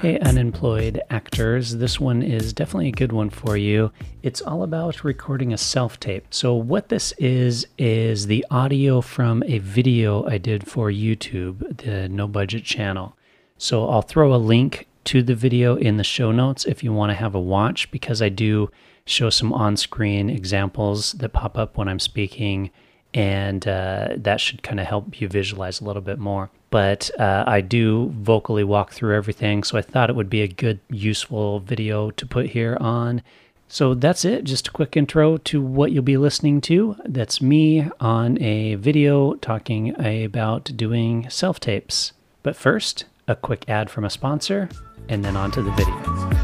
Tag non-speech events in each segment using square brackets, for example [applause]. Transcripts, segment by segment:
Hey, unemployed actors, this one is definitely a good one for you. It's all about recording a self tape. So, what this is, is the audio from a video I did for YouTube, the No Budget channel. So, I'll throw a link to the video in the show notes if you want to have a watch because I do show some on screen examples that pop up when I'm speaking, and uh, that should kind of help you visualize a little bit more but uh, I do vocally walk through everything. So I thought it would be a good, useful video to put here on. So that's it. Just a quick intro to what you'll be listening to. That's me on a video talking about doing self tapes. But first, a quick ad from a sponsor, and then on to the video.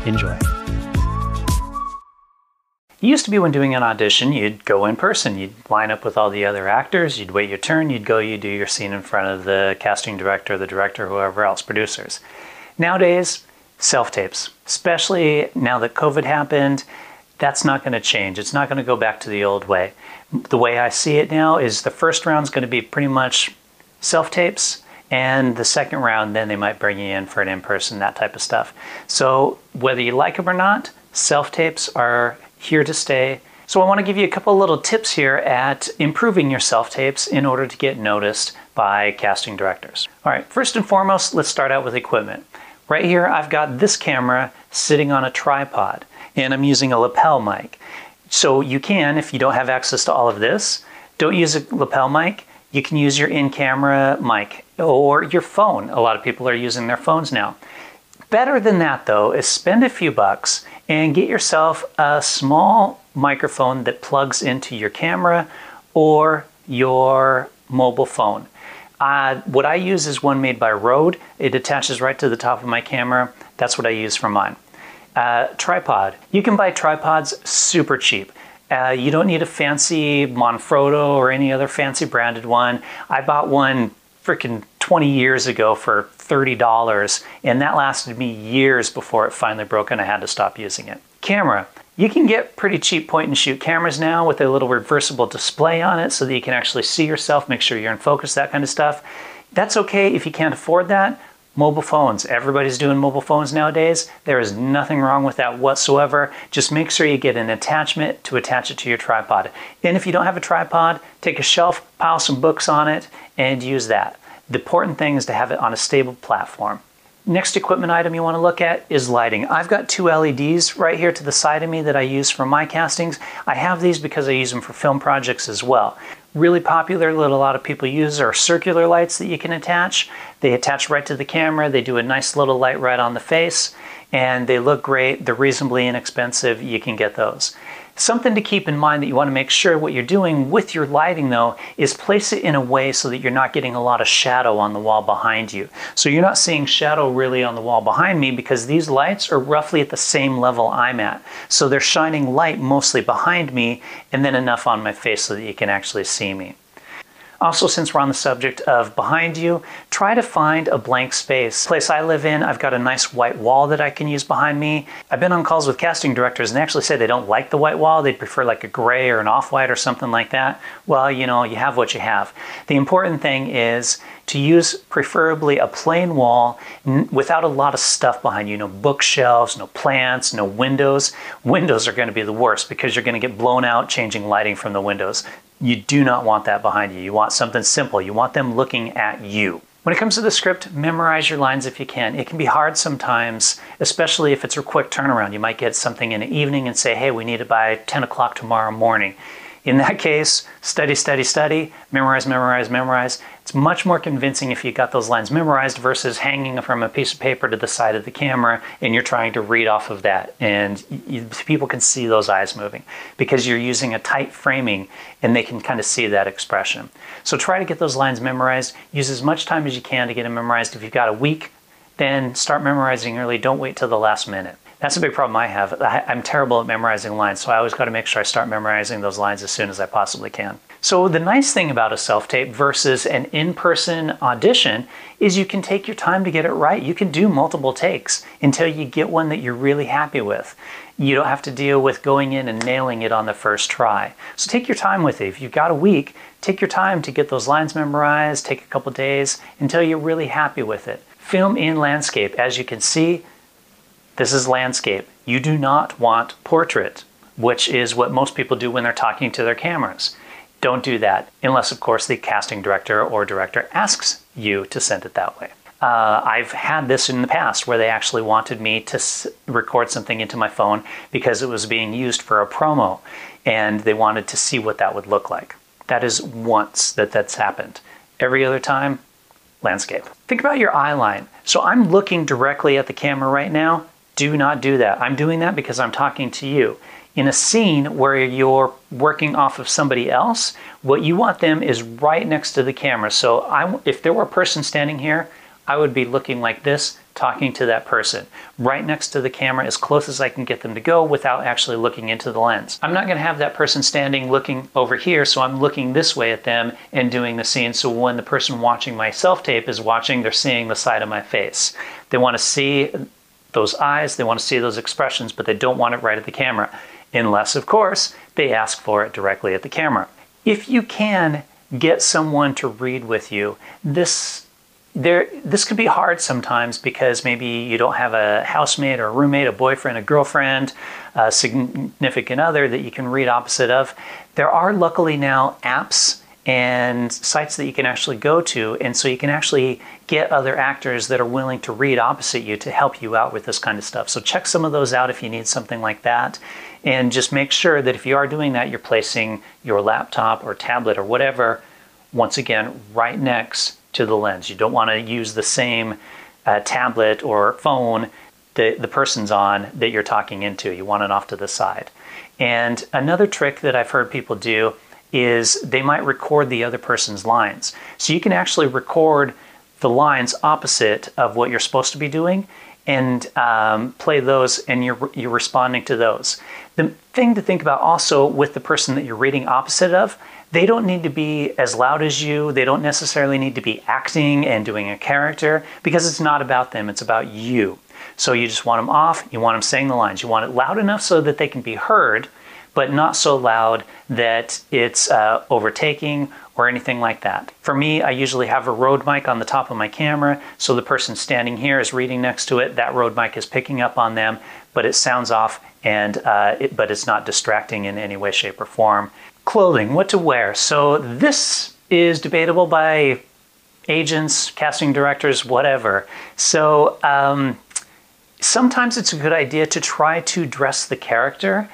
Enjoy. Used to be when doing an audition, you'd go in person, you'd line up with all the other actors, you'd wait your turn, you'd go, you'd do your scene in front of the casting director, the director, whoever else, producers. Nowadays, self tapes, especially now that COVID happened, that's not going to change. It's not going to go back to the old way. The way I see it now is the first round's going to be pretty much self tapes, and the second round, then they might bring you in for an in person, that type of stuff. So, whether you like them or not, self tapes are here to stay. So I want to give you a couple little tips here at improving your self-tapes in order to get noticed by casting directors. All right, first and foremost, let's start out with equipment. Right here, I've got this camera sitting on a tripod, and I'm using a lapel mic. So you can, if you don't have access to all of this, don't use a lapel mic. You can use your in-camera mic or your phone. A lot of people are using their phones now. Better than that, though, is spend a few bucks and get yourself a small microphone that plugs into your camera or your mobile phone. Uh, what I use is one made by Rode. It attaches right to the top of my camera. That's what I use for mine. Uh, tripod. You can buy tripods super cheap. Uh, you don't need a fancy Manfrotto or any other fancy branded one. I bought one freaking 20 years ago for $30 and that lasted me years before it finally broke and I had to stop using it. Camera. You can get pretty cheap point and shoot cameras now with a little reversible display on it so that you can actually see yourself, make sure you're in focus, that kind of stuff. That's okay if you can't afford that. Mobile phones. Everybody's doing mobile phones nowadays. There is nothing wrong with that whatsoever. Just make sure you get an attachment to attach it to your tripod. And if you don't have a tripod, take a shelf, pile some books on it, and use that. The important thing is to have it on a stable platform. Next equipment item you want to look at is lighting. I've got two LEDs right here to the side of me that I use for my castings. I have these because I use them for film projects as well. Really popular that a lot of people use are circular lights that you can attach. They attach right to the camera. They do a nice little light right on the face and they look great. They're reasonably inexpensive. You can get those. Something to keep in mind that you want to make sure what you're doing with your lighting though is place it in a way so that you're not getting a lot of shadow on the wall behind you. So you're not seeing shadow really on the wall behind me because these lights are roughly at the same level I'm at. So they're shining light mostly behind me and then enough on my face so that you can actually see me. Also, since we're on the subject of behind you, try to find a blank space. The place I live in, I've got a nice white wall that I can use behind me. I've been on calls with casting directors and they actually say they don't like the white wall. They'd prefer like a gray or an off-white or something like that. Well, you know, you have what you have. The important thing is to use preferably a plain wall without a lot of stuff behind you. No bookshelves, no plants, no windows. Windows are going to be the worst because you're going to get blown out changing lighting from the windows. You do not want that behind you. You want something simple. You want them looking at you. When it comes to the script, memorize your lines if you can. It can be hard sometimes, especially if it's a quick turnaround. You might get something in the evening and say, hey, we need it by 10 o'clock tomorrow morning. In that [laughs] case, study, study, study, memorize, memorize, memorize. It's much more convincing if you got those lines memorized versus hanging from a piece of paper to the side of the camera and you're trying to read off of that. And you, people can see those eyes moving because you're using a tight framing and they can kind of see that expression. So try to get those lines memorized. Use as much time as you can to get them memorized. If you've got a week, then start memorizing early. Don't wait till the last minute. That's a big problem I have. I, am terrible at memorizing lines, so I always got to make sure I start memorizing those lines as soon as I possibly can. So the nice thing about a self-tape versus an in-person audition is you can take your time to get it right. You can do multiple takes until you get one that you're really happy with. You don't have to deal with going in and nailing it on the first try. So take your time with it. If you've got a week, take your time to get those lines memorized, take a couple days until you're really happy with it. Film in landscape. As you can see, This is landscape. You do not want portrait, which is what most people do when they're talking to their cameras. Don't do that, unless, of course, the casting director or director asks you to send it that way. Uh, I've had this in the past where they actually wanted me to s- record something into my phone because it was being used for a promo and they wanted to see what that would look like. That is once that that's happened. Every other time, landscape. Think about your eye line. So I'm looking directly at the camera right now. Do not do that. I'm doing that because I'm talking to you. In a scene where you're working off of somebody else, what you want them is right next to the camera. So I, if there were a person standing here, I would be looking like this, talking to that person, right next to the camera, as close as I can get them to go without actually looking into the lens. I'm not to have that person standing looking over here, so I'm looking this way at them and doing the scene. So when the person watching my self tape is watching, they're seeing the side of my face. They want to see those eyes, they want to see those expressions, but they don't want it right at the camera, unless, of course, they ask for it directly at the camera. If you can get someone to read with you, this there this could be hard sometimes because maybe you don't have a housemate or a roommate, a boyfriend, a girlfriend, a significant other that you can read opposite of. There are luckily now apps and sites that you can actually go to and so you can actually get other actors that are willing to read opposite you to help you out with this kind of stuff. So check some of those out if you need something like that and just make sure that if you are doing that you're placing your laptop or tablet or whatever once again right next to the lens. You don't want to use the same uh, tablet or phone that the person's on that you're talking into. You want it off to the side. And another trick that I've heard people do is they might record the other person's lines. So you can actually record the lines opposite of what you're supposed to be doing and um, play those and you're, you're responding to those. The thing to think about also with the person that you're reading opposite of they don't need to be as loud as you. They don't necessarily need to be acting and doing a character because it's not about them, it's about you. So you just want them off, you want them saying the lines. You want it loud enough so that they can be heard, but not so loud that it's uh, overtaking or anything like that. For me, I usually have a Rode mic on the top of my camera, so the person standing here is reading next to it. That Rode mic is picking up on them, but it sounds off, and uh, it, but it's not distracting in any way, shape, or form. Clothing, what to wear. So this is debatable by agents, casting directors, whatever. So um, sometimes it's a good idea to try to dress the character.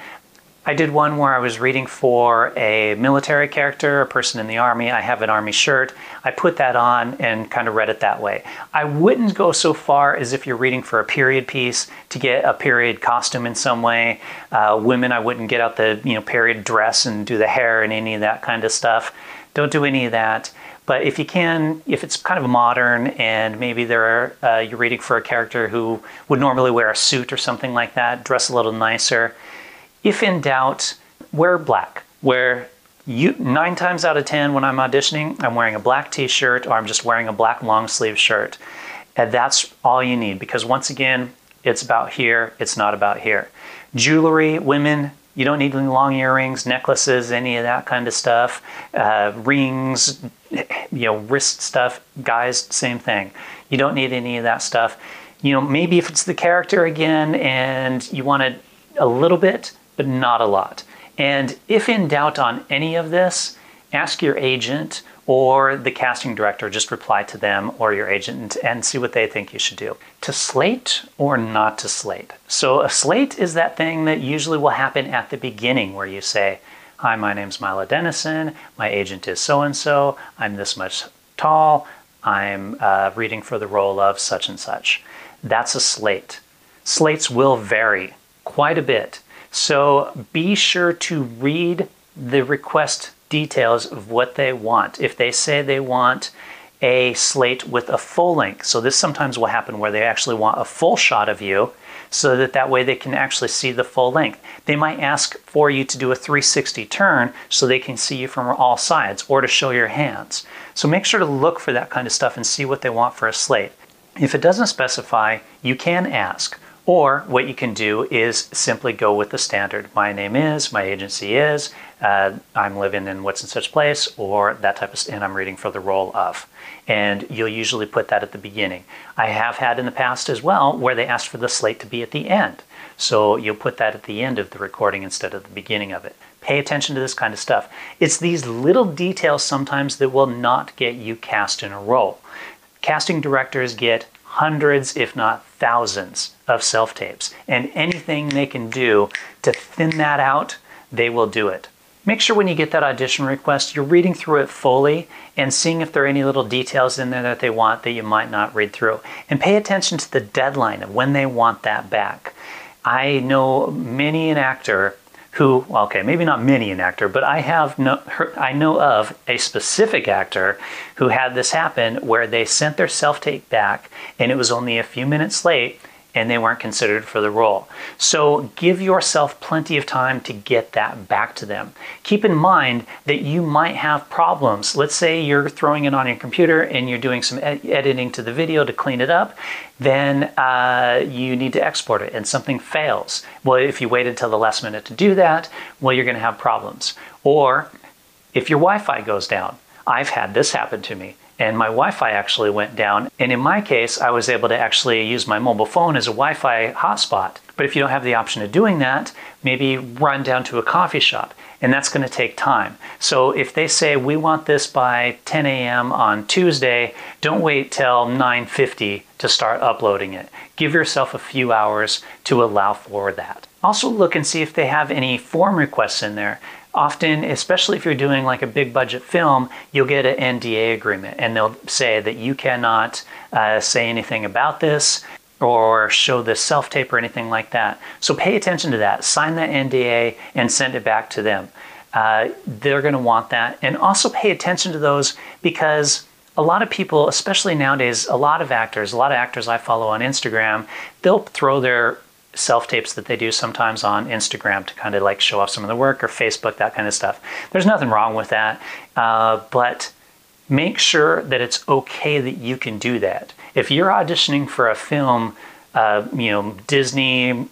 I did one where I was reading for a military character, a person in the army. I have an army shirt. I put that on and kind of read it that way. I wouldn't go so far as if you're reading for a period piece to get a period costume in some way. Uh, women, I wouldn't get out the you know period dress and do the hair and any of that kind of stuff. Don't do any of that. But if you can, if it's kind of modern and maybe there are, uh, you're reading for a character who would normally wear a suit or something like that, dress a little nicer if in doubt, wear black. Wear you nine times out of ten when I'm auditioning, I'm wearing a black t-shirt or I'm just wearing a black long sleeve shirt. And that's all you need because once again, it's about here, it's not about here. Jewelry, women, you don't need any long earrings, necklaces, any of that kind of stuff. Uh, rings, you know, wrist stuff. Guys, same thing. You don't need any of that stuff. You know, maybe if it's the character again and you want it a little bit, but not a lot. And if in doubt on any of this, ask your agent or the casting director, just reply to them or your agent and see what they think you should do. To slate or not to slate? So, a slate is that thing that usually will happen at the beginning where you say, Hi, my name's Milo Dennison, my agent is so and so, I'm this much tall, I'm uh, reading for the role of such and such. That's a slate. Slates will vary quite a bit so be sure to read the request details of what they want. If they say they want a slate with a full length, so this sometimes will happen where they actually want a full shot of you so that that way they can actually see the full length. They might ask for you to do a 360 turn so they can see you from all sides or to show your hands. So make sure to look for that kind of stuff and see what they want for a slate. If it doesn't specify, you can ask Or what you can do is simply go with the standard. My name is, my agency is, uh, I'm living in what's in such place, or that type of, and I'm reading for the role of. And you'll usually put that at the beginning. I have had in the past as well where they asked for the slate to be at the end. So you'll put that at the end of the recording instead of the beginning of it. Pay attention to this kind of stuff. It's these little details sometimes that will not get you cast in a role. Casting directors get hundreds, if not thousands, of self tapes. And anything they can do to thin that out, they will do it. Make sure when you get that audition request, you're reading through it fully and seeing if there are any little details in there that they want that you might not read through. And pay attention to the deadline of when they want that back. I know many an actor who, okay, maybe not many an actor, but I have no, I know of a specific actor who had this happen where they sent their self tape back and it was only a few minutes late and they weren't considered for the role. So give yourself plenty of time to get that back to them. Keep in mind that you might have problems. Let's say you're throwing it on your computer and you're doing some ed- editing to the video to clean it up, then uh, you need to export it and something fails. Well, if you wait until the last minute to do that, well, you're going to have problems. Or if your Wi Fi goes down, I've had this happen to me and my Wi-Fi actually went down. And in my case, I was able to actually use my mobile phone as a Wi-Fi hotspot. But if you don't have the option of doing that, maybe run down to a coffee shop, and that's going to take time. So if they say we want this by 10 a.m. on Tuesday, don't wait till 9:50 to start uploading it. Give yourself a few hours to allow for that. Also look and see if they have any form requests in there often, especially if you're doing like a big budget film, you'll get an NDA agreement and they'll say that you cannot uh, say anything about this or show this self tape or anything like that. So pay attention to that. Sign that NDA and send it back to them. Uh, they're going to want that. And also pay attention to those because a lot of people, especially nowadays, a lot of actors, a lot of actors I follow on Instagram, they'll throw their self tapes that they do sometimes on Instagram to kind of like show off some of the work or Facebook, that kind of stuff. There's nothing wrong with that, uh, but make sure that it's okay that you can do that. If you're auditioning for a film, uh, you know, Disney,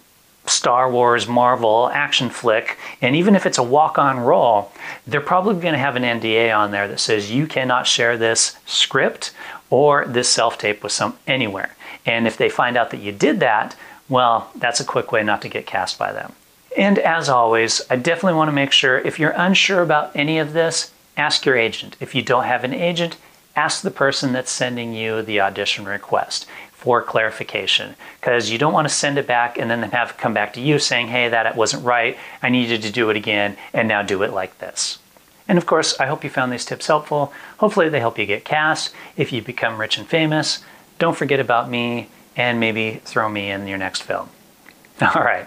Star Wars, Marvel, action flick, and even if it's a walk on role, they're probably going to have an NDA on there that says you cannot share this script or this self tape with some anywhere. And if they find out that you did that, well, that's a quick way not to get cast by them. And as always, I definitely want to make sure if you're unsure about any of this, ask your agent. If you don't have an agent, ask the person that's sending you the audition request for clarification because you don't want to send it back and then have it come back to you saying, hey, that wasn't right. I needed to do it again and now do it like this. And of course, I hope you found these tips helpful. Hopefully, they help you get cast. If you become rich and famous, don't forget about me and maybe throw me in your next film. [laughs] All right.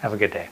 Have a good day.